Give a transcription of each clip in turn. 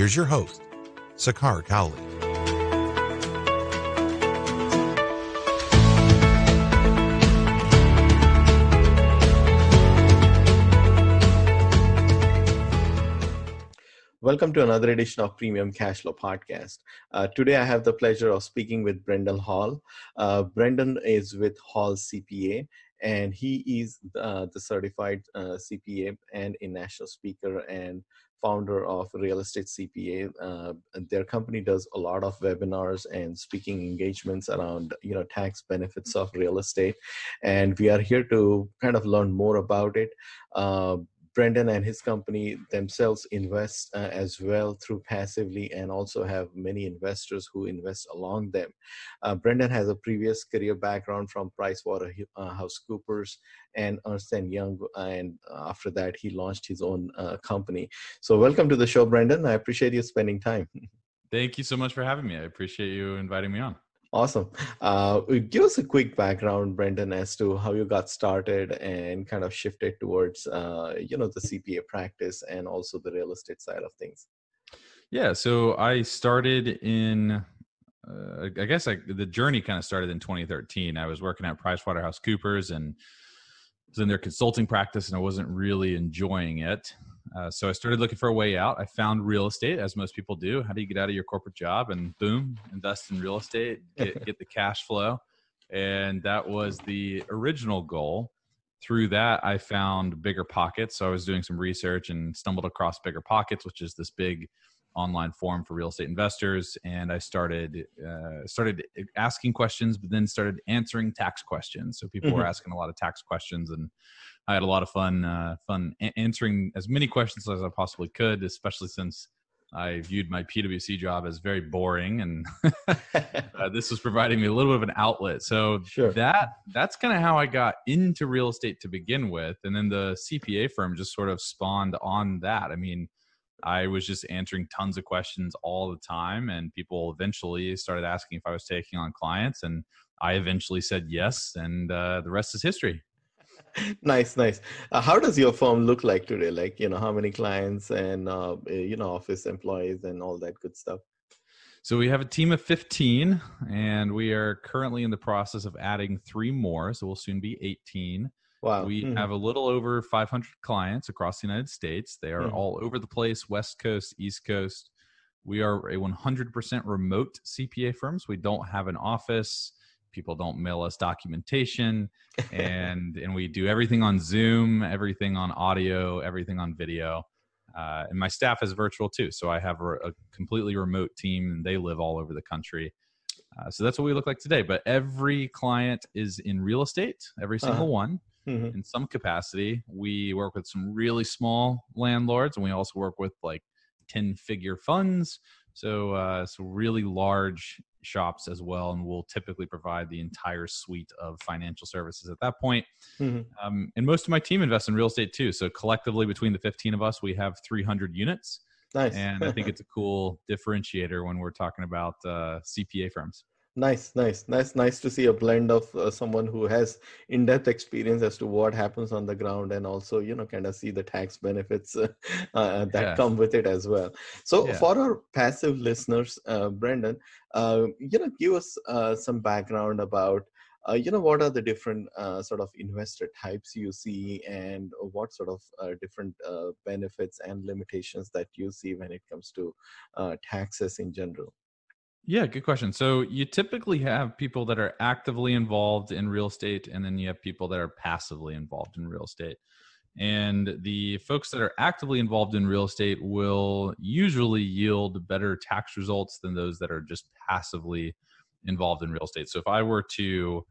Here's your host, Sakar Cowley. Welcome to another edition of Premium Cashflow Podcast. Uh, today, I have the pleasure of speaking with Brandon Hall. Uh, Brandon is with Hall CPA, and he is uh, the certified uh, CPA and a national speaker and founder of Real Estate CPA. Uh, their company does a lot of webinars and speaking engagements around you know tax benefits of real estate, and we are here to kind of learn more about it. Uh, Brandon and his company themselves invest uh, as well through passively and also have many investors who invest along them. Uh, Brandon has a previous career background from PricewaterhouseCoopers and Ernst & Young and after that he launched his own uh, company. So welcome to the show Brandon. I appreciate you spending time. Thank you so much for having me. I appreciate you inviting me on. Awesome. Uh, give us a quick background, Brandon, as to how you got started and kind of shifted towards, uh, you know, the CPA practice and also the real estate side of things. Yeah. So I started in, uh, I guess I, the journey kind of started in 2013. I was working at PricewaterhouseCoopers and was in their consulting practice, and I wasn't really enjoying it. Uh, so I started looking for a way out. I found real estate, as most people do. How do you get out of your corporate job and boom, invest in real estate, get, get the cash flow? And that was the original goal. Through that, I found BiggerPockets. So I was doing some research and stumbled across BiggerPockets, which is this big online forum for real estate investors. And I started uh, started asking questions, but then started answering tax questions. So people mm-hmm. were asking a lot of tax questions and I had a lot of fun, uh, fun a- answering as many questions as I possibly could, especially since I viewed my PwC job as very boring, and uh, this was providing me a little bit of an outlet. So sure. that that's kind of how I got into real estate to begin with, and then the CPA firm just sort of spawned on that. I mean, I was just answering tons of questions all the time, and people eventually started asking if I was taking on clients, and I eventually said yes, and uh, the rest is history nice nice. Uh, how does your firm look like today? Like you know how many clients and uh, eh, you know office employees and all that good stuff? So we have a team of 15 and we are currently in the process of adding three more so we'll soon be 18 wow we mm-hmm. have a little over 500 clients across the united states. They are mm-hmm. all over the place west coast east coast. We are a 100% remote cpa firms we don't have an office people don't mail us documentation and and we do everything on zoom everything on audio everything on video uh, and my staff is virtual too so i have a, a, completely remote team and they live all over the country uh, so that's what we look like today but every client is in real estate every uh-huh. single uh-huh. one mm-hmm. in some capacity we work with some really small landlords and we also work with like 10 figure funds so uh, so really large shops as well, and we'll typically provide the entire suite of financial services at that point. Mm-hmm. Um, and most of my team invests in real estate too. So collectively, between the 15 of us, we have 300 units. Nice. and I think it's a cool differentiator when we're talking about uh, CPA firms. Nice, nice, nice, nice to see a blend of uh, someone who has in-depth experience as to what happens on the ground, and also you know kind of see the tax benefits uh, uh, that yeah. come with it as well. So yeah. for our passive listeners, uh, Brandon, uh, you know, give us uh, some background about you know what are the different sort of investor types you see, and what sort of different benefits and limitations that you see when it comes to taxes in general. Yeah, good question. So you typically have people that are actively involved in real estate, and then you have people that are passively involved in real estate. And the folks that are actively involved in real estate will usually yield better tax results than those that are just passively involved in real estate. So if I were to,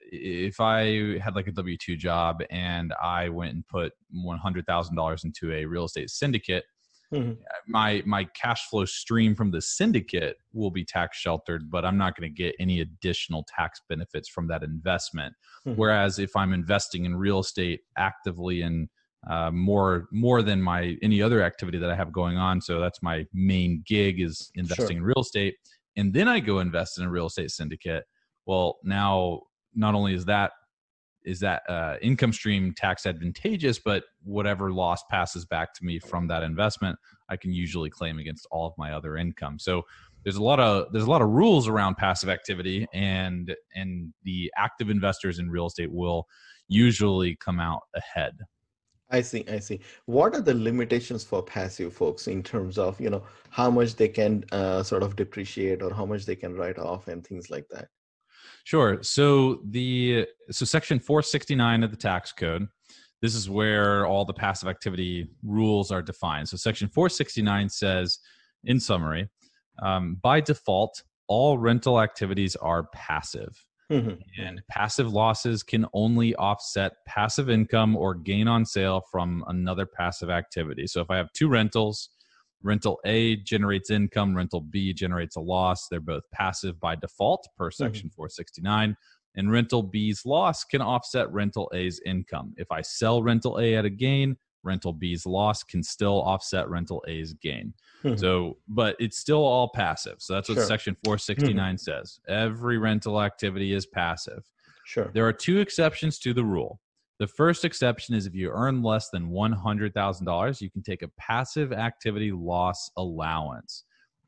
if I had like a W 2 job and I went and put $100,000 into a real estate syndicate, mm-hmm. my my cash flow stream from the syndicate will be tax sheltered, but I'm not going to get any additional tax benefits from that investment. Mm-hmm. Whereas if I'm investing in real estate actively and uh, more more than my any other activity that I have going on. So that's my main gig is investing sure. in real estate, and then I go invest in a real estate syndicate. Well, now not only is that is that uh, income stream tax advantageous, but whatever loss passes back to me from that investment, I can usually claim against all of my other income. So there's a lot of there's a lot of rules around passive activity, and and the active investors in real estate will usually come out ahead. I see. I see. What are the limitations for passive folks in terms of you know how much they can uh, sort of depreciate or how much they can write off and things like that? Sure. So the so section 469 of the tax code, this is where all the passive activity rules are defined. So section 469 says, in summary, um, by default, all rental activities are passive. Mm-hmm. And passive losses can only offset passive income or gain on sale from another passive activity. So if I have two rentals, rental A generates income, rental B generates a loss. They're both passive by default per mm-hmm. section mm-hmm. 469. And rental B's loss can offset rental A's income. If I sell rental A at a gain, rental B's loss can still offset rental A's gain. Mm-hmm. So, but it's still all passive. So that's what sure. section 469 mm-hmm. says. Every rental activity is passive. Sure. There are two exceptions to the rule. The first exception is if you earn less than $100,000, you can take a passive activity loss allowance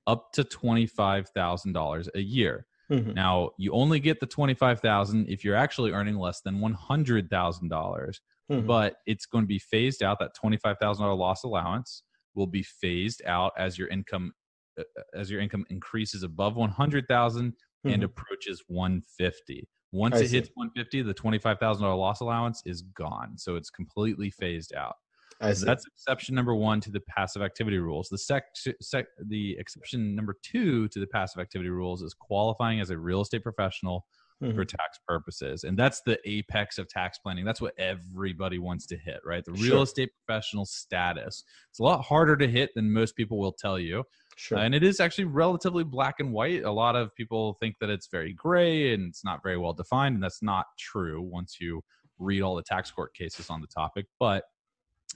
up to $25,000 a year. Mm-hmm. Now, you only get the 25,000 if you're actually earning less than $100,000 mm-hmm. but it's going to be phased out. That twenty five thousand dollar loss allowance will be phased out as your income uh, uh, as your income increases above one hundred thousand mm-hmm. and approaches one fifty. Once I it see. hits 150, the $25,000 loss allowance is gone. So it's completely phased out. That's exception number one to the passive activity rules. The sec, sec, the exception number two to the passive activity rules is qualifying as a real estate professional mm-hmm. for tax purposes. And that's the apex of tax planning. That's what everybody wants to hit, right? The real sure. estate professional status. It's a lot harder to hit than most people will tell you. Sure. And it is actually relatively black and white. A lot of people think that it's very gray and it's not very well defined. And that's not true once you read all the tax court cases on the topic. But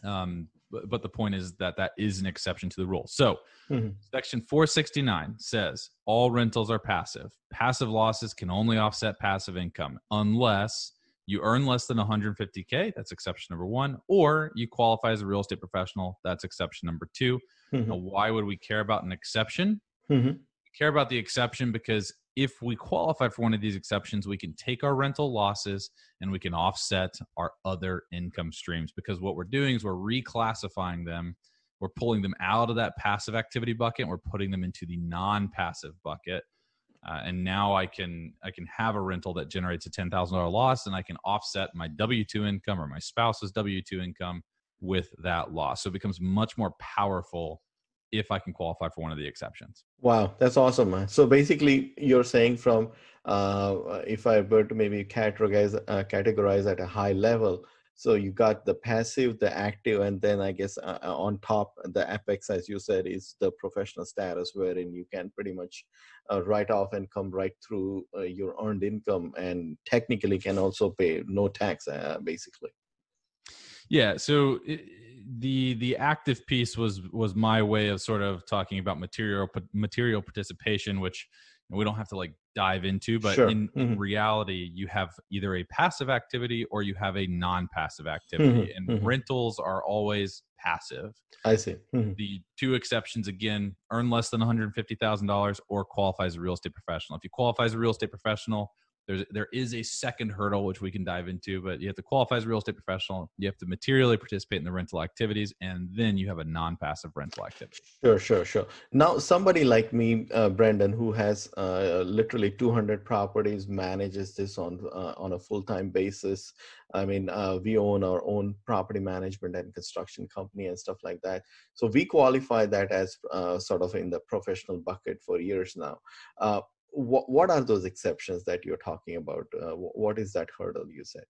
um, but, but the point is that that is an exception to the rule. So, mm-hmm. section 469 says all rentals are passive. Passive losses can only offset passive income unless you earn less than 150K. That's exception number one. Or you qualify as a real estate professional. That's exception number 2 mm-hmm. Now, why would we care about an exception? Mm-hmm. We care about the exception because if we qualify for one of these exceptions, we can take our rental losses and we can offset our other income streams because what we're doing is we're reclassifying them. We're pulling them out of that passive activity bucket and we're putting them into the non-passive bucket. Uh, and now I can I can have a rental that generates a ten thousand dollar loss, and I can offset my W two income or my spouse's W two income with that loss. So it becomes much more powerful if I can qualify for one of the exceptions. Wow, that's awesome. So basically, you're saying from uh, if I were to maybe categorize uh, categorize at a high level, so you got the passive, the active, and then I guess uh, uh on top, the apex, as you said, is the professional status, wherein you can pretty much uh, write off and come right through uh, your earned income, and technically can also pay no tax, basically. Yeah. So. It, the the active piece was was my way of sort of talking about material material participation which we don't have to like dive into but sure. in, mm-hmm. in, reality you have either a passive activity or you have a non-passive activity mm-hmm. and mm-hmm. rentals are always passive i see mm-hmm. the two exceptions again earn less than $150000 or qualify as a real estate professional if you qualify as a real estate professional there's there is a second hurdle which we can dive into, but you have to qualify as a real estate professional. You have to materially participate in the rental activities, and then you have a non-passive rental activity. Sure, sure, sure. Now, somebody like me, uh, Brandon, who has uh, literally 200 properties, manages this on uh, on a full-time basis. I mean, uh, we own our own property management and construction company and stuff like that. So we qualify that as uh, sort of in the professional bucket for years now. What, what are those exceptions that you're talking about? Uh, what is that hurdle you said?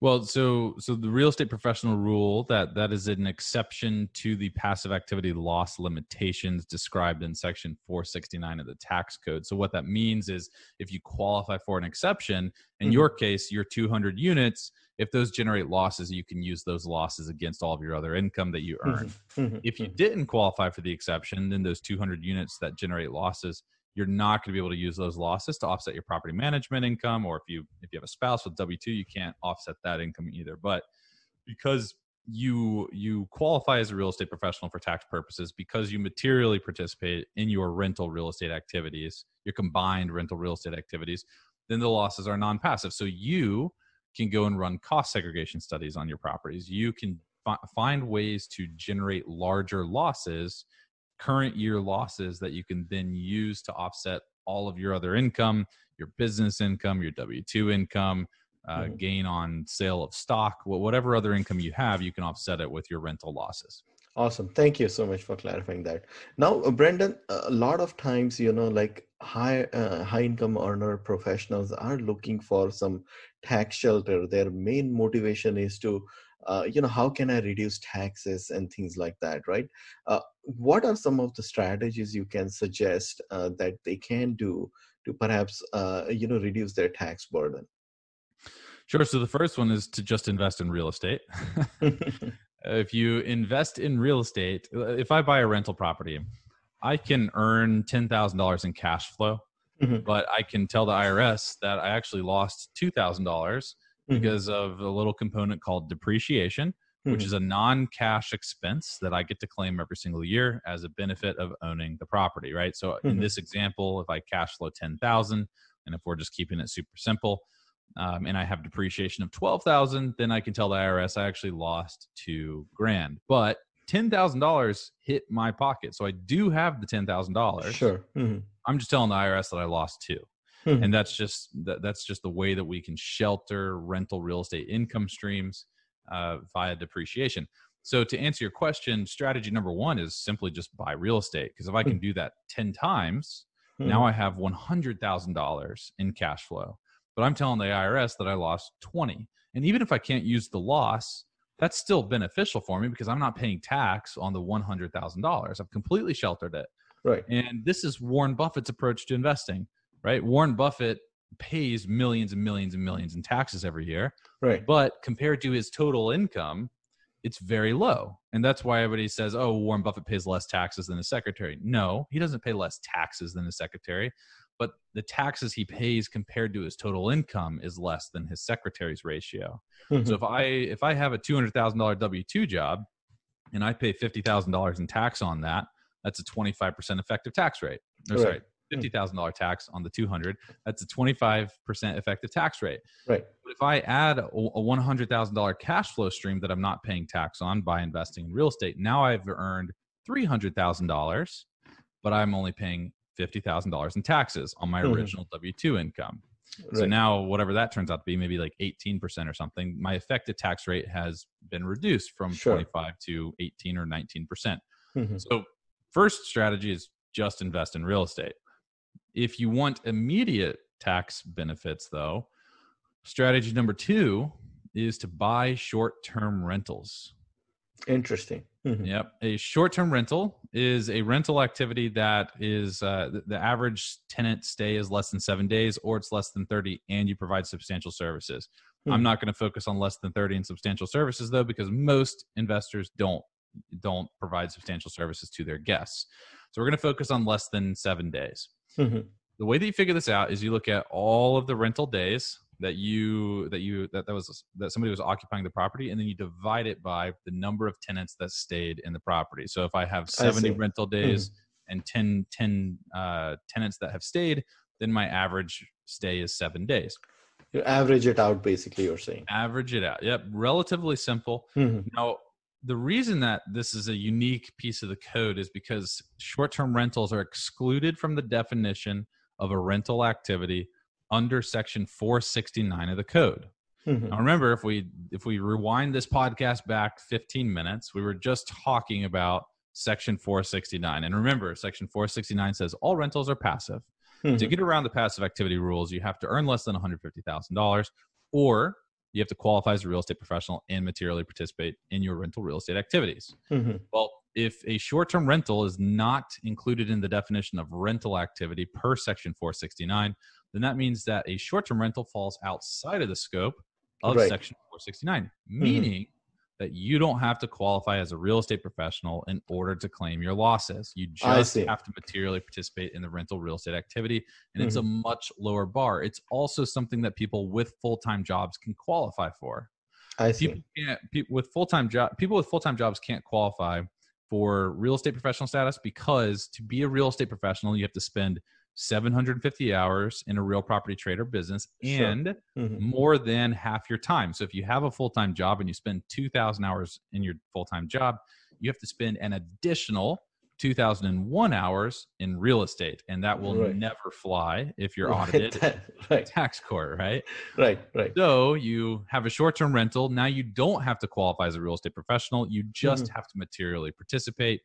Well, so so the real estate professional rule that that is an exception to the passive activity loss limitations described in section 469 of the tax code. So what that means is if you qualify for an exception, in mm-hmm. your case, your 200 units, if those generate losses, you can use those losses against all of your other income that you earn. Mm-hmm. mm-hmm. If you mm-hmm. didn't qualify for the exception, then those 200 units that generate losses you're not going to be able to use those losses to offset your property management income or if you if you have a spouse with w2 you can't offset that income either. But because you you qualify as a real estate professional for tax purposes because you materially participate in your rental real estate activities your combined rental real estate activities then the losses are non-passive. So you can go and run cost segregation studies on your properties. You can fi- find ways to generate larger losses current year losses that you can then use to offset all of your other income, your business income, your W 2 income, uh, mm-hmm. gain on sale of stock, whatever other income you have, you can offset it with your rental losses. Awesome. Thank you so much for clarifying that. Now, uh, Brandon, a lot of times, you know, like high uh, high income earner professionals are looking for some tax shelter. Their main motivation is to uh, you know how can i reduce taxes and things like that right uh, what are some of the strategies you can suggest uh, that they can do to perhaps uh, you know reduce their tax burden sure so the first one is to just invest in real estate if you invest in real estate uh, if i buy a rental property i can earn $10000 in cash flow mm-hmm. but i can tell the irs that i actually lost $2000 mm-hmm. because of a little component called depreciation, mm-hmm. which is a non cash expense that I get to claim every single year as a benefit of owning the property, right? So mm-hmm. in this example, if I cash flow 10,000, and if we're just keeping it super simple, um, and I have depreciation of 12,000, then I can tell the IRS I actually lost two grand. But $10,000 hit my pocket. So I do have the $10,000. Sure. Mm-hmm. I'm just telling the IRS that I lost two. Hmm. And that's just that, that's just the way that we can shelter rental real estate income streams uh, via depreciation. So to answer your question, strategy number one is simply just buy real estate because if I can hmm. do that ten times, now hmm. I have one hundred thousand dollars in cash flow. But I'm telling the IRS that I lost twenty, and even if I can't use the loss, that's still beneficial for me because I'm not paying tax on the one hundred thousand dollars. I've completely sheltered it. Right. And this is Warren Buffett's approach to investing right? Warren Buffett pays millions and millions and millions in taxes every year. Right. But compared to his total income, it's very low. And that's why everybody says, oh, Warren Buffett pays less taxes than his secretary. No, he doesn't pay less taxes than his secretary, but the taxes he pays compared to his total income is less than his secretary's ratio. Mm-hmm. So if I if I have a $200,000 W2 job and I pay $50,000 in tax on that, that's a 25% effective tax rate. Or, right. sorry, Hmm. fifty thousand dollar tax on the two hundred. That's a twenty five percent effective tax rate. Right. But if I add a, a one hundred thousand dollar cash flow stream that I'm not paying tax on by investing in real estate, now I've earned three hundred thousand dollars, but I'm only paying fifty thousand dollars in taxes on my mm-hmm. original W two income. Right. So now, whatever that turns out to be, maybe like 18% or something, my effective tax rate has been reduced from sure. 25 to 18 or 19%. percent mm hmm So, first strategy is just invest in real estate. If you want immediate tax benefits, though, strategy number two is to buy short term rentals. Interesting. Mm-hmm. Yep. A short term rental is a rental activity that is uh, the, average tenant stay is less than seven days or it's less than 30 and you provide substantial services. Mm-hmm. I'm not going to focus on less than 30 and substantial services though, because most investors don't don't provide substantial services to their guests. So we're going to focus on less than seven days. Mm-hmm. The way that you figure this out is you look at all of the rental days that you that you that, that was that somebody was occupying the property and then you divide it by the number of tenants that stayed in the property so if i have 70 I rental days mm-hmm. and 10 10 uh, tenants that have stayed then my average stay is seven days you average it out basically you're saying average it out yep relatively simple mm-hmm. now the reason that this is a unique piece of the code is because short-term rentals are excluded from the definition of a rental activity under section 469 of the code. Mm-hmm. Now remember if we if we rewind this podcast back 15 minutes, we were just talking about section 469. And remember, section 469 says all rentals are passive. Mm-hmm. To get around the passive activity rules, you have to earn less than $150,000 or you have to qualify as a real estate professional and materially participate in your rental real estate activities. Mm-hmm. Well, if a short term rental is not included in the definition of rental activity per section 469, then that means that a short term rental falls outside of the scope of Right. section 469, meaning that you don't have to qualify as a real estate professional in order to claim your losses. You just have to materially participate in the rental real estate activity, and it's a Mm-hmm. much lower bar. It's also something that people with full time jobs can qualify for I see. people can't people with full-time job people with full-time jobs can't qualify for real estate professional status because to be a real estate professional you have to spend 750 hours in a real property trade or business Sure. and Mhm. more than half your time so if you have a full-time job and you spend 2000 hours in your full-time job you have to spend an additional 2001 hours in real estate and that will Right. never fly if you're audited that- right, tax court right right, right. so you have a short term rental. Now you don't have to qualify as a real estate professional. You just Mm-hmm. have to materially participate.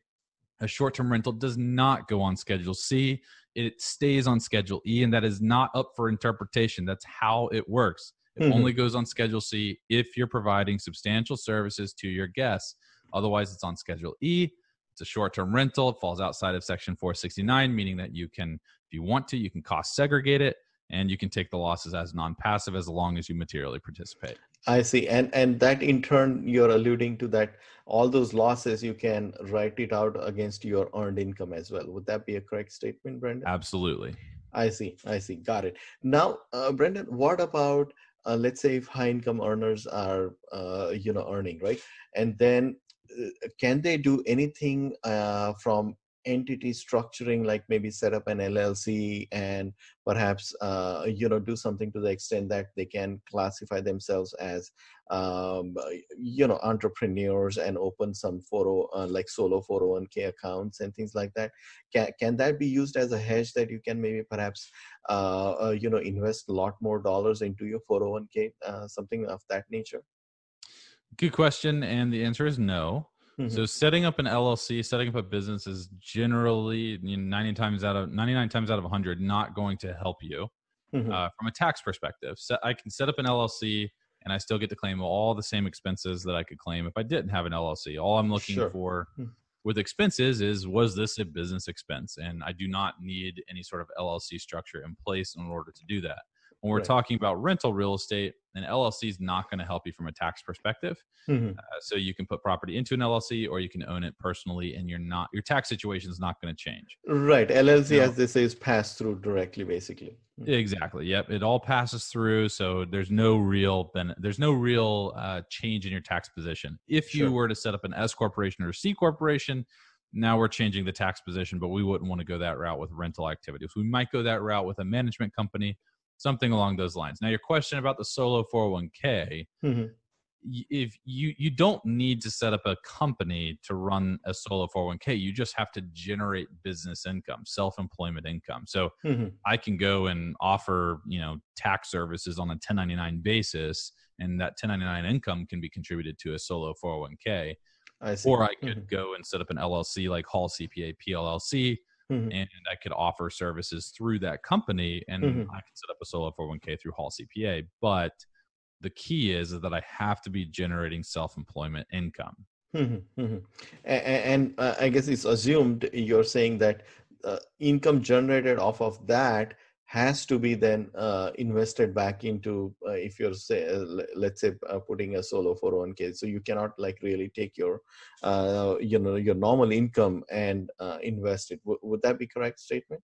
A short term rental does not go on Schedule C. It stays on Schedule E, and that is not up for interpretation. That's how it works. It Mhm. only goes on Schedule C if you're providing substantial services to your guests. Otherwise, it's on Schedule E. It's a short term rental. It falls outside of Section 469, meaning that you can, if you want to, you can cost segregate it and you can take the losses as non passive as long as you materially participate. I see. And and that in turn you're alluding to that all those losses you can write it out against your earned income as well. Would that be a correct statement, Brandon? Absolutely. I see. I see. Got it. Now, uh, Brandon, what about uh, let's say if high income earners are uh, you know earning right, and then uh, can they do anything uh, from entity structuring, like maybe set up an LLC and perhaps uh, you know do something to the extent that they can classify themselves as um, you know entrepreneurs and open some 40 uh, like solo 401k accounts and things like that can, can that be used as a hedge that you can maybe perhaps uh, uh, you know invest a lot more dollars into your 401k uh, something of that nature Good question. And the answer is no. Mhm. So setting up an LLC, setting up a business is generally you know, 90 times out of 99 times out of 100 not going to help you Mhm. uh, from a tax perspective. So I can set up an LLC and I still get to claim all the same expenses that I could claim if I didn't have an LLC. All I'm looking Sure. for Hmm. with expenses is was this a business expense? And I do not need any sort of LLC structure in place in order to do that. When we're Right. talking about rental real estate, an LLC is not going to help you from a tax perspective. Mhm. Uh, so you can put property into an LLC or you can own it personally, and you're not your tax situation is not going to change. right llc as they say is passed through directly basically Mhm. Exactly. Yep. It all passes through, so there's no real ben- there's no real uh, change in your tax position. If you Sure. were to set up an S corporation or a C corporation, now we're changing the tax position, but we wouldn't want to go that route with rental activities. We might go that route with a management company, something along those lines. Now, your question about the solo 401k, Mhm. y- if you you don't need to set up a company to run a solo 401k you just have to generate business income self-employment income so Mhm. i can go and offer you know tax services on a 1099 basis and that 1099 income can be contributed to a solo 401k i or i could Mhm. go and set up an llc like hall cpa pllc Mhm. and i could offer services through that company and Mhm. i can set up a solo 401k through hall cpa but the key is, is that I have to be generating self-employment income. Mhm, mhm. A- a- And uh, I guess it's assumed you're saying that uh, income generated off of that has to be then uh, invested back into uh, if you're say uh, let's say uh, putting a solo 401k so you cannot like really take your uh, you know your normal income and uh, invest it w- would that be correct statement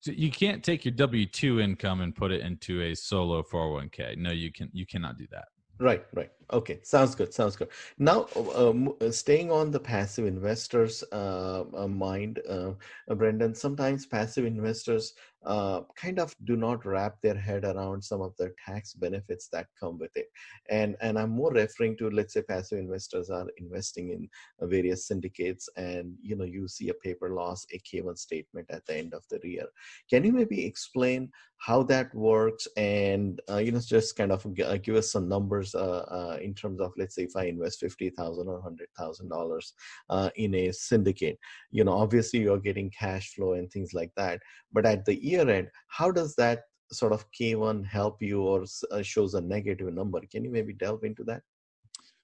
So you can't take your W two income and put it into a solo 401k. No, you can you cannot do that. Right, right. Okay, sounds good. Sounds good. Now, um, staying on the passive investors' uh, uh, mind, uh, uh, Brandon, sometimes passive investors uh, kind of do not wrap their head around some of the tax benefits that come with it. And and I'm more referring to, let's say, passive investors are investing in uh, various syndicates, and you know, you see a paper loss, a K1 statement at the end of the year. Can you maybe explain how that works and uh, you know just kind of uh, give us some numbers uh, uh, in terms of let's say if i invest 50000 or $100000 uh, in a syndicate you know obviously you're getting cash flow and things like that but at the year end how does that sort of K1 help you or uh, shows a negative number? Can you maybe delve into that?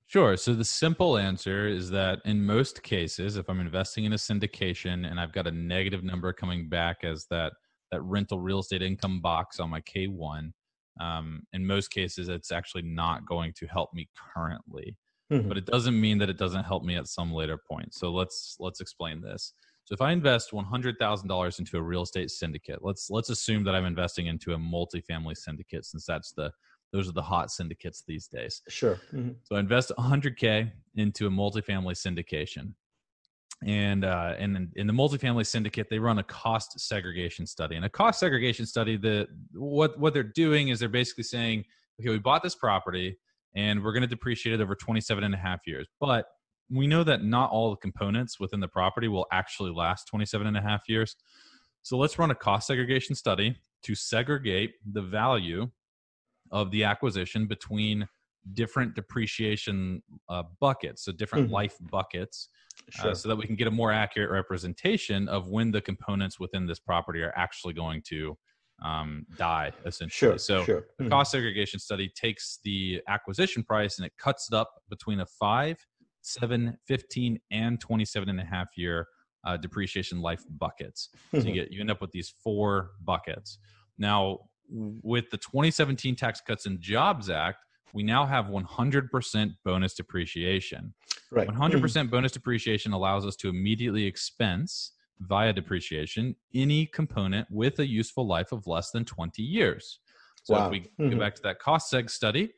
Sure. So the simple answer is that in most cases, if I'm investing in a syndication and I've got a negative number coming back as that that rental real estate income box on my K1, um, in most cases, it's actually not going to help me currently. Mm-hmm. But it doesn't mean that it doesn't help me at some later point. So let's let's explain this. So if I invest one hundred thousand dollars into a real estate syndicate, let's let's assume that I'm investing into a multifamily syndicate, since that's the those are the hot syndicates these days. Sure. Mm-hmm. So I invest 100k into a multifamily syndication, and uh, and in, in the multifamily syndicate, they run a cost segregation study. And a cost segregation study, the what what they're doing is they're basically saying, okay, we bought this property and we're going to depreciate it over 27 and a half years, but we know that not all the components within the property will actually last 27 and a half years. So let's run a cost segregation study to segregate the value of the acquisition between different depreciation uh, buckets, so different mm-hmm. life buckets, sure. uh, so that we can get a more accurate representation of when the components within this property are actually going to um, die, essentially. Sure, so sure. the mm-hmm. cost segregation study takes the acquisition price and it cuts it up between a five, seven, 15, and 27 and a half year uh, depreciation life buckets. So you mm-hmm. get you end up with these four buckets. Now, with the 2017 Tax Cuts and Jobs Act, we now have 100% bonus depreciation. Right. 100% mm-hmm. bonus depreciation allows us to immediately expense via depreciation any component with a useful life of less than 20 years. So wow. if we mm-hmm. go back to that cost seg study,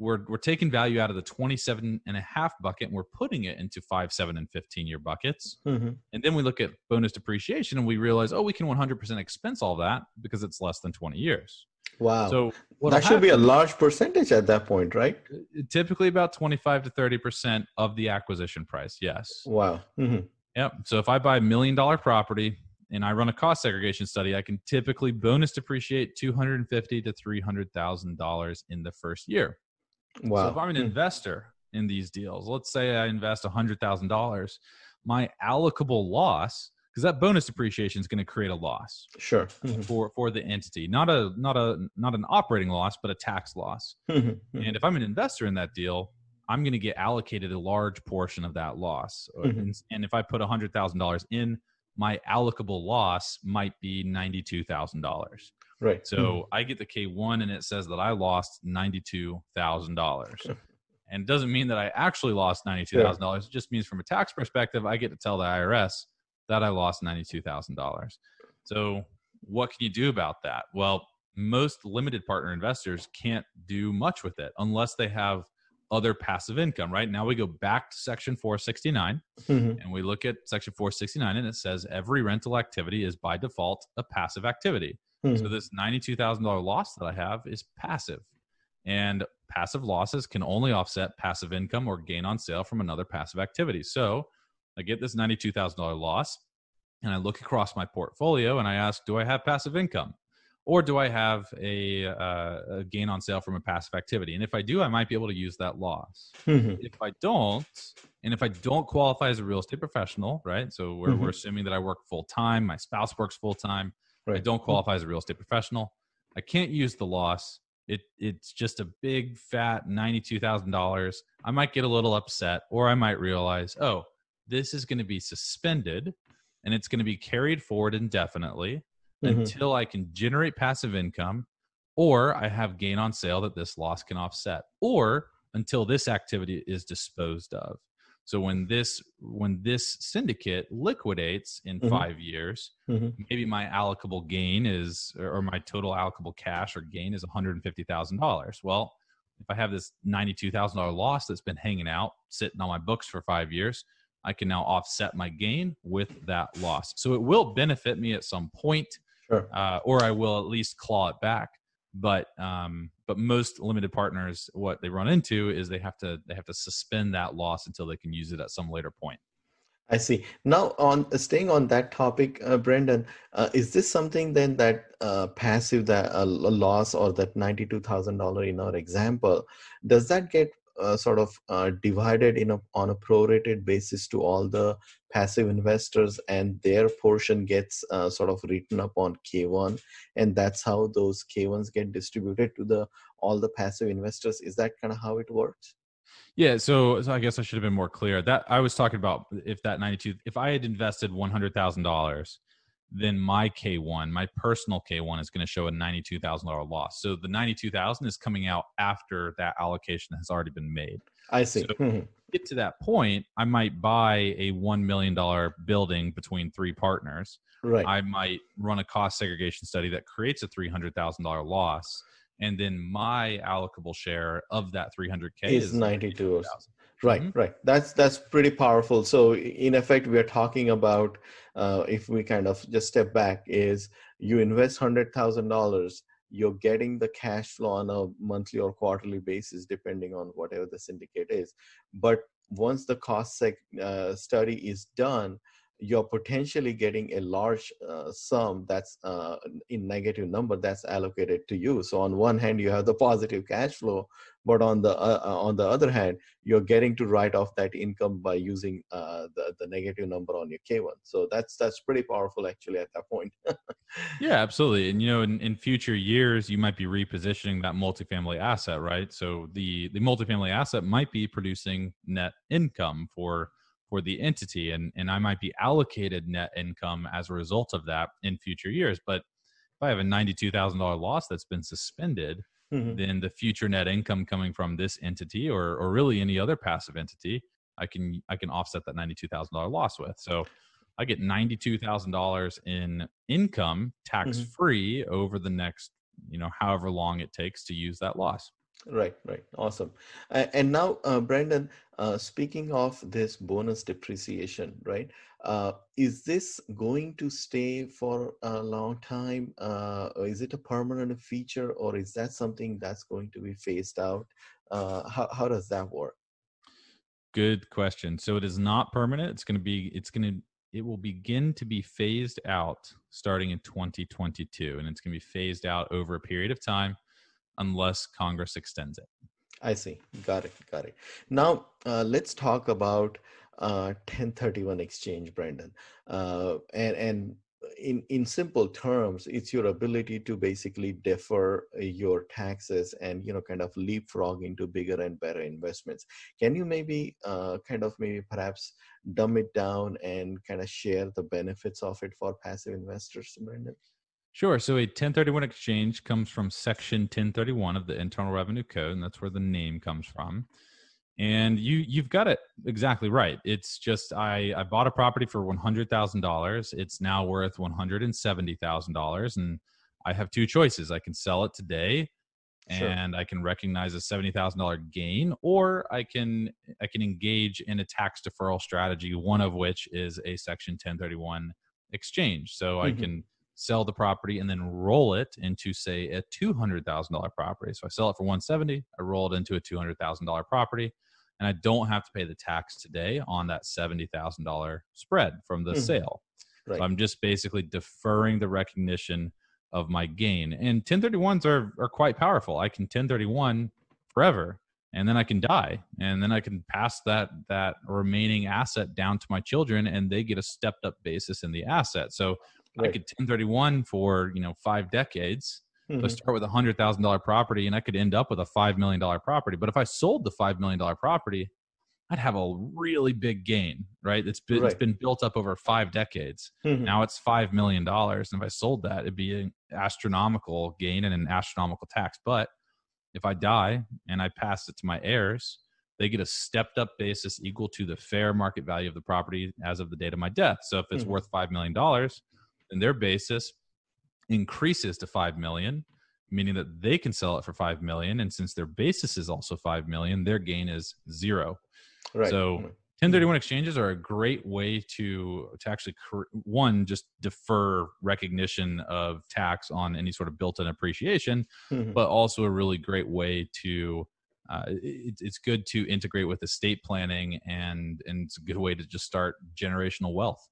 we're, we're taking value out of the 27 and a half bucket and we're putting it into five, seven, and 15 year buckets. Mm-hmm. And then we look at bonus depreciation and we realize, oh, we can 100% expense all that because it's less than 20 years. Wow. So that should be a large percentage at that point, right? Uh, typically about 25 to 30% of the acquisition price. Yes. Wow. Mm-hmm. Yep. So if I buy a million dollar property and I run a cost segregation study, I can typically bonus depreciate 250 to $300,000 in the first year. Wow. So if I'm an hmm. investor in these deals, let's say I invest $100,000, my allocable loss because that bonus depreciation is going to create a loss sure mm-hmm. for for the entity not a not a not an operating loss but a tax loss mm-hmm. and if i'm an investor in that deal i'm going to get allocated a large portion of that loss mm-hmm. and, and, if i put $100000 in my allocable loss might be $92000 right so mm-hmm. i get the k1 and it says that i lost $92000 and it doesn't mean that i actually lost $92000 yeah. it just means from a tax perspective i get to tell the irs that I lost $92,000. So, what can you do about that? Well, most limited partner investors can't do much with it unless they have other passive income, right? Now we go back to section 469 mm-hmm. and we look at section 469 and it says every rental activity is by default a passive activity. Mm-hmm. So this $92,000 loss that I have is passive. And passive losses can only offset passive income or gain on sale from another passive activity. So I get this $92,000 loss and I look across my portfolio and I ask, do I have passive income? Or do I have a, uh, a gain on sale from a passive activity? And if I do, I might be able to use that loss. Mm-hmm. If I don't, and if I don't qualify as a real estate professional, right? So we're, mm-hmm. we're assuming that I work full time, my spouse works full time, right. I don't qualify as a real estate professional. I can't use the loss. It, it's just a big fat $92,000. I might get a little upset, or I might realize, oh, this is going to be suspended and it's going to be carried forward indefinitely mm-hmm. until I can generate passive income or I have gain on sale that this loss can offset or until this activity is disposed of. So when this when this syndicate liquidates in mm-hmm. 5 years, mm-hmm. maybe my allocable gain is or my total allocable cash or gain is $150,000. Well, if I have this $92,000 loss that's been hanging out sitting on my books for 5 years, I can now offset my gain with that loss. So it will benefit me at some point, sure. uh, or I will at least claw it back. But um, but most limited partners, what they run into is they have to they have to suspend that loss until they can use it at some later point. I see. Now, on staying on that topic, uh, Brandon, uh, is this something then that uh, passive that uh, loss or that ninety-two thousand dollar in our example, does that get uh, sort of uh, divided in a, on a prorated basis to all the passive investors and their portion gets uh, sort of written up on k1 and that's how those k1s get distributed to the all the passive investors is that kind of how it works yeah, so, so I guess I should have been more clear. That I was talking about if that 92 if I had invested $100,000 then my K1, my personal K1 is going to show a $92,000 loss. So the 92,000 is coming out after that allocation has already been made. I see. So mm-hmm. get to that point, I might buy a $1 million building between three partners. Right. I might run a cost segregation study that creates a $300,000 loss. And then my allocable share of that 300K is, is 92. Right, mm-hmm. right. That's that's pretty powerful. So in effect, we are talking about uh, if we kind of just step back, is you invest hundred thousand dollars, you're getting the cash flow on a monthly or quarterly basis, depending on whatever the syndicate is. But once the cost sec- uh, study is done, you're potentially getting a large uh, sum that's uh, in negative number that's allocated to you. So on one hand you have the positive cash flow but on the uh, uh on the other hand you're getting to write off that income by using uh, the, the negative number on your k1 so that's that's pretty powerful actually at that point. Yeah absolutely. And you know in, in future years you might be repositioning that multifamily asset right? So the the multifamily asset might be producing net income for for the entity and and I might be allocated net income as a result of that in future years but if I have a $92,000 loss that's been suspended mm-hmm. then the future net income coming from this entity or or really any other passive entity I can I can offset that $92,000 loss with so I get $92,000 in income tax free mm-hmm. over the next you know however long it takes to use that loss Right, right. Awesome. Uh, and now, uh, Brandon, uh, speaking of this bonus depreciation, right? Uh, is this going to stay for a long time? Uh, is it a permanent feature or is that something that's going to be phased out? Uh, how, how does that work? Good question. So it is not permanent. It's going to be, it's going to, it will begin to be phased out starting in 2022 and it's going to be phased out over a period of time unless Congress extends it. I see. Got it. Got it. Now, uh, let's talk about uh, 1031 exchange, Brandon. Uh, and, and in, in simple terms, it's your ability to basically defer your taxes and, you know, kind of leapfrog into bigger and better investments. Can you maybe uh, kind of maybe perhaps dumb it down and kind of share the benefits of it for passive investors, Brandon? Sure. So a 1031 exchange comes from Section 1031 of the Internal Revenue Code, and that's where the name comes from. And you you've got it exactly right. It's just I I bought a property for one hundred thousand dollars. It's now worth one hundred and seventy thousand dollars, and I have two choices. I can sell it today, sure. and I can recognize a seventy thousand dollar gain, or I can I can engage in a tax deferral strategy. One of which is a Section 1031 exchange. So mm-hmm. I can sell the property and then roll it into say a $200,000 property. So I sell it for 170, I roll it into a $200,000 property and I don't have to pay the tax today on that $70,000 spread from the mm-hmm. sale. Right. So I'm just basically deferring the recognition of my gain. And 1031s are are quite powerful. I can 1031 forever and then I can die and then I can pass that that remaining asset down to my children and they get a stepped up basis in the asset. So right. I could 1031 for you know five decades. Mm-hmm. Let's start with a hundred thousand dollar property, and I could end up with a five million dollar property. But if I sold the five million dollar property, I'd have a really big gain, right? It's been right. it's been built up over five decades. Mm-hmm. Now it's five million dollars, and if I sold that, it'd be an astronomical gain and an astronomical tax. But if I die and I pass it to my heirs, they get a stepped up basis equal to the fair market value of the property as of the date of my death. So if it's mm-hmm. worth five million dollars, and their basis increases to 5 million meaning that they can sell it for 5 million. And since their basis is also 5 million their gain is zero. Right. So 1031 exchanges are a great way to to actually one just defer recognition of tax on any sort of built-in appreciation mm-hmm. but also a really great way to uh, it, it's good to integrate with estate planning and and it's a good way to just start generational wealth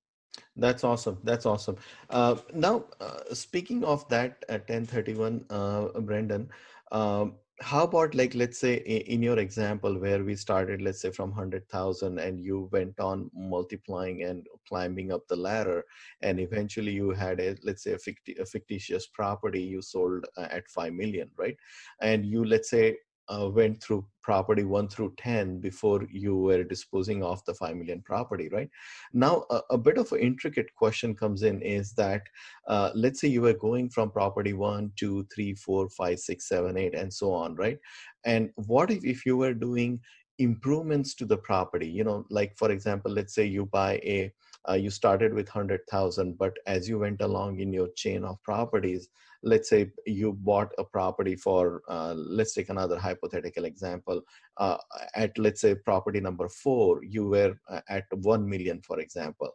that's awesome. That's awesome. Uh, now, uh, speaking of that uh, 1031, uh, Brandon, um, how about like let's say in your example where we started let's say from 100000 and you went on multiplying and climbing up the ladder and eventually you had a let's say a, ficti- a fictitious property you sold uh, at 5 million right and you let's say uh, went through property 1 through 10 before you were disposing of the 5 million property right? Now a, a bit of an intricate question comes in is that uh, let's say you were going from property 1 2 3 4 5 6 7 8 and so on right? And what if, if you were doing improvements to the property? You know like for example let's say you buy a uh, you started with 100000 but as you went along in your chain of properties let's say you bought a property for uh, let's take another hypothetical example uh, at let's say property number four you were uh, at 1 million for example.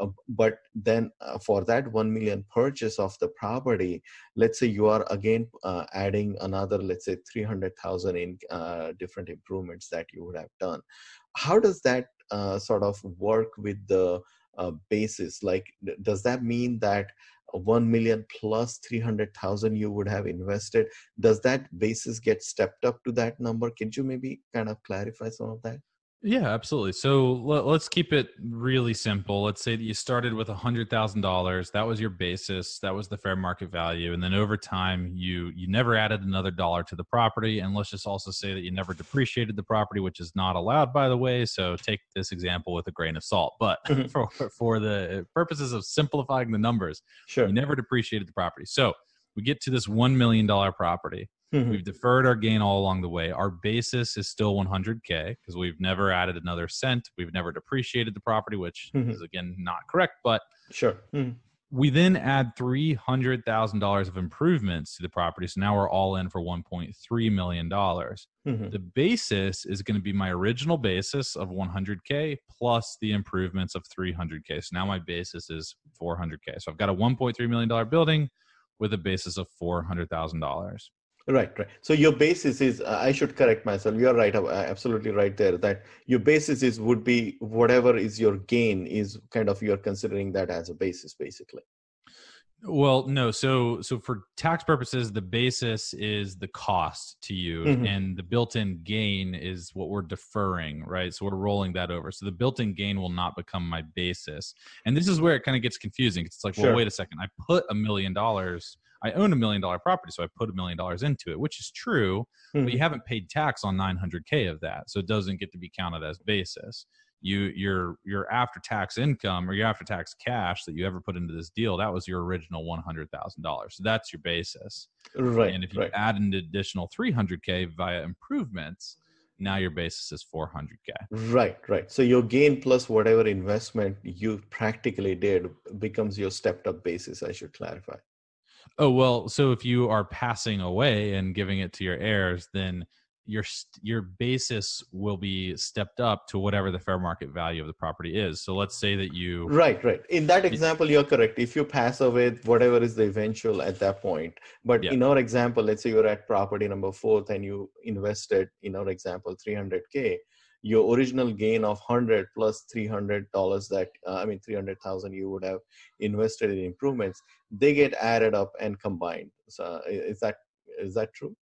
Uh, but then uh, for that 1 million purchase of the property let's say you are again adding another let's say 300000 in different improvements that you would have done. How does that sort of work with the Uh, basis like does that mean that 1 million plus 300,000 you would have invested. Does that basis get stepped up to that number? Can you maybe kind of clarify some of that? Yeah, absolutely. So let, us keep it really simple. Let's say that you started with a hundred thousand dollars. That was your basis. That was the fair market value, and then over time, you you never added another dollar to the property. And let's just also say that you never depreciated the property, which is not allowed, by the way. So take this example with a grain of salt. But mm-hmm. for for the purposes of simplifying the numbers, sure, you never depreciated the property. So we get to this one million dollar property Mm-hmm. We've deferred our gain all along the way. Our basis is still 100K because we've never added another cent. We've never depreciated the property, which mm-hmm. is again not correct, but sure. Mm-hmm. We then add $300,000 of improvements to the property. So now we're all in for $1.3 million. Mm-hmm. The basis is going to be my original basis of 100K plus the improvements of 300K. So now my basis is 400K. So I've got a $1.3 million building with a basis of $400,000. Right, right. So your basis is, uh, I should correct myself. You're right, uh, absolutely right there. That your basis is would be whatever is your gain is kind of you're considering that as a basis, basically. Well, no. So, so for tax purposes, the basis is the cost to you, mm-hmm. and the built-in gain is what we're deferring, right? So we're rolling that over. So the built-in gain will not become my basis, and this is where it kind of gets confusing. It's like, well, wait a second. I put a million dollars I own a million dollar property, so I put a million dollars into it, which is true, mm-hmm. but you haven't paid tax on 900k of that, so it doesn't get to be counted as basis. You your your after tax income or your after tax cash that you ever put into this deal that was your original one hundred thousand dollars. So that's your basis. Right. And if you right. add an additional three hundred k via improvements, now your basis is 400k right right so your gain plus whatever investment you practically did becomes your stepped up basis i should clarify Oh well, so if you are passing away and giving it to your heirs, then your your basis will be stepped up to whatever the fair market value of the property is. So let's say that you Right, right. In that example you're correct. If you pass away whatever is the eventual at that point. But yeah. in our example, let's say you're at property number 4 and you invested in our example 300k your original gain of 100 plus 300 dollars that uh, i mean 300000 you would have invested in improvements they get added up and combined so is that is that true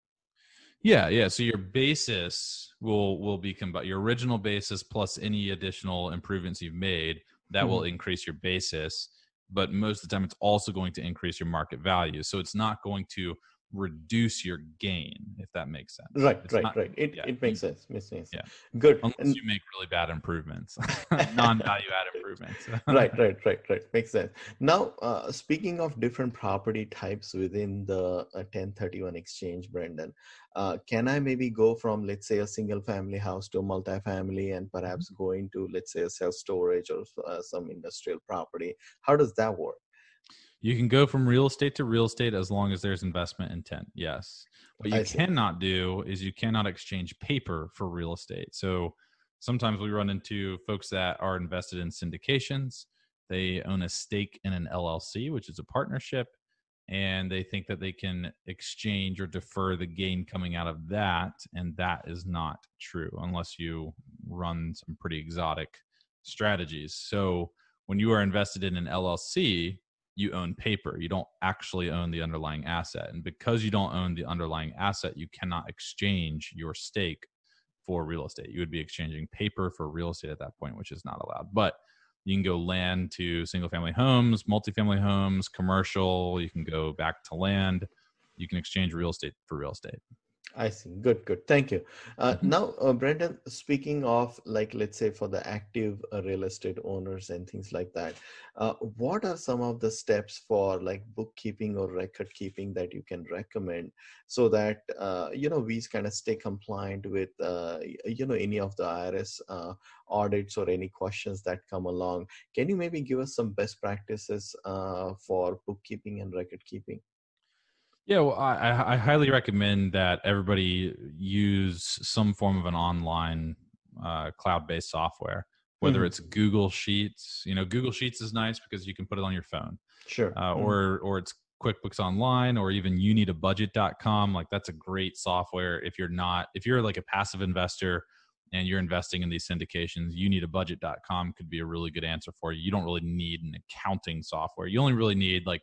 yeah yeah so your basis will will be combined your original basis plus any additional improvements you've made that mm-hmm. will increase your basis but most of the time it's also going to increase your market value so it's not going to reduce your gain if that makes sense. Right it's right not, right. It, yeah, it makes you, sense makes sense. Yeah. Good unless and, you make really bad improvements non-value add improvements. Right right right right. Makes sense. Now uh, speaking of different property types within the uh, 1031 exchange brendan uh, can i maybe go from let's say a single family house to a multifamily and perhaps mm-hmm. go into let's say a self storage or uh, some industrial property? How does that work you can go from real estate to real estate as long as there's investment intent. Yes. What you cannot do is you cannot exchange paper for real estate. So sometimes we run into folks that are invested in syndications. They own a stake in an LLC, which is a partnership, and they think that they can exchange or defer the gain coming out of that. And that is not true unless you run some pretty exotic strategies. So when you are invested in an LLC, you own paper. You don't actually own the underlying asset. And because you don't own the underlying asset, you cannot exchange your stake for real estate. You would be exchanging paper for real estate at that point, which is not allowed. But you can go land to single family homes, multifamily homes, commercial. You can go back to land. You can exchange real estate for real estate. I see. Good, good. Thank you. Uh, mm-hmm. Now, uh, Brendan, speaking of like, let's say for the active uh, real estate owners and things like that, uh, what are some of the steps for like bookkeeping or record keeping that you can recommend so that, uh, you know, we kind of stay compliant with, uh, you know, any of the IRS audits or any questions that come along? Can you maybe give us some best practices for bookkeeping and record keeping? Yeah, well, I, I, highly recommend that everybody use some form of an online uh, cloud-based software, whether mm-hmm. it's Google Sheets. You know, Google Sheets is nice because you can put it on your phone. Sure. Uh, mm-hmm. Or or it's QuickBooks Online, or even YouNeedABudget.com. Like that's a great software if you're not if you're like a passive investor and you're investing in these syndications. YouNeedABudget.com could be a really good answer for you. You don't really need an accounting software. You only really need like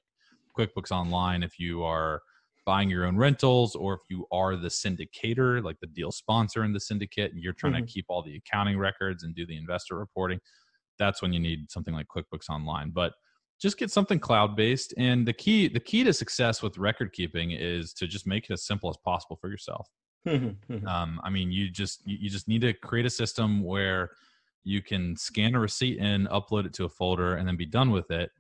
QuickBooks Online if you are buying your own rentals or if you are the syndicator like the deal sponsor in the syndicate and you're trying mm-hmm. to keep all the accounting records and do the investor reporting that's when you need something like quickbooks online but just get something cloud based and the key the key to success with record keeping is to just make it as simple as possible for yourself mm-hmm. Mm-hmm. um, i mean you just you just need to create a system where you can scan a receipt and upload it to a folder and then be done with it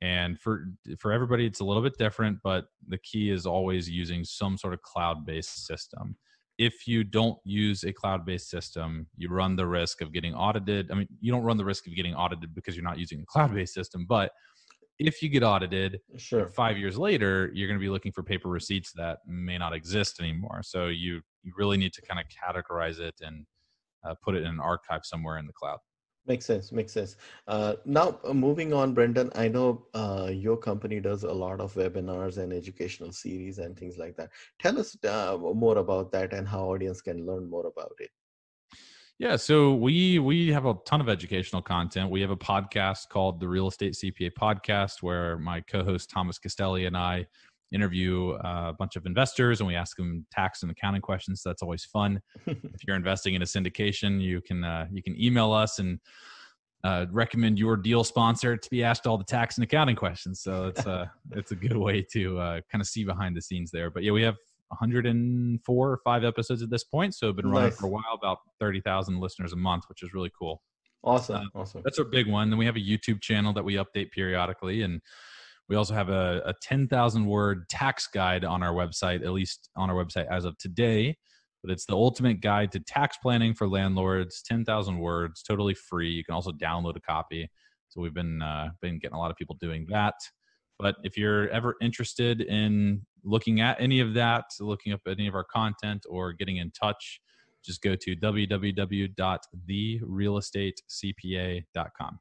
and for for everybody it's a little bit different but the key is always using some sort of cloud based system. If you don't use a cloud based system you run the risk of getting audited. I mean you don't run the risk of getting audited because you're not using a cloud based system but if you get audited sure. five years later you're going to be looking for paper receipts that may not exist anymore. So you you really need to kind of categorize it and uh, put it in an archive somewhere in the cloud Makes sense. Makes sense. Uh, now, uh, moving on, Brendan, I know uh, your company does a lot of webinars and educational series and things like that. Tell us uh, more about that and how audience can learn more about it. Yeah, so we we have a ton of educational content. We have a podcast called the Real Estate CPA Podcast, where my co-host Thomas Castelli and I interview uh, a bunch of investors and we ask them tax and accounting questions. So that's always fun. if you're investing in a syndication, you can uh, you can email us and uh, recommend your deal sponsor to be asked all the tax and accounting questions. So it's a uh, it's a good way to uh, kind of see behind the scenes there. But yeah, we have 104 or five episodes at this point, so been running nice. for a while, about 30,000 listeners a month, which is really cool. Awesome, uh, awesome. That's a big one. Then we have a YouTube channel that we update periodically, and we also have a, a 10,000 word tax guide on our website, at least on our website as of today. But it's the ultimate guide to tax planning for landlords, 10,000 words, totally free. You can also download a copy. So we've been uh, been getting a lot of people doing that. But if you're ever interested in looking at any of that, looking up any of our content, or getting in touch, just go to www.therealestatecpa.com.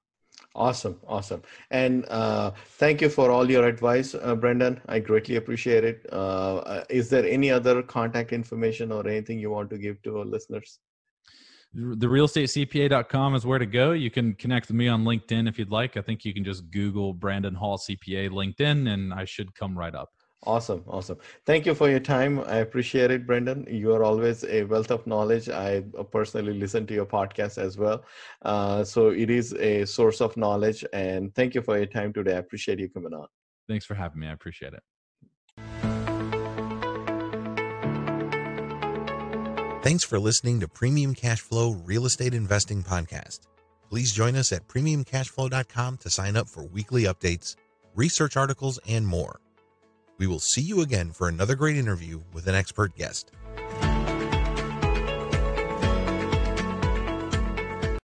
Awesome, awesome. And uh, thank you for all your advice, uh, Brendan. I greatly appreciate it. Uh, uh is there any other contact information or anything you want to give to our listeners? The realestateCPA.com is where to go. You can connect with me on LinkedIn if you'd like. I think you can just Google Brandon Hall CPA LinkedIn and I should come right up. Awesome, awesome. Thank you for your time. I appreciate it, Brendan. You are always a wealth of knowledge. I personally listen to your podcast as well. Uh, so it is a source of knowledge. And thank you for your time today. I appreciate you coming on. Thanks for having me. I appreciate it. Thanks for listening to Premium Cashflow Real Estate Investing Podcast. Please join us at premiumcashflow.com to sign up for weekly updates, research articles, and more. We will see you again for another great interview with an expert guest.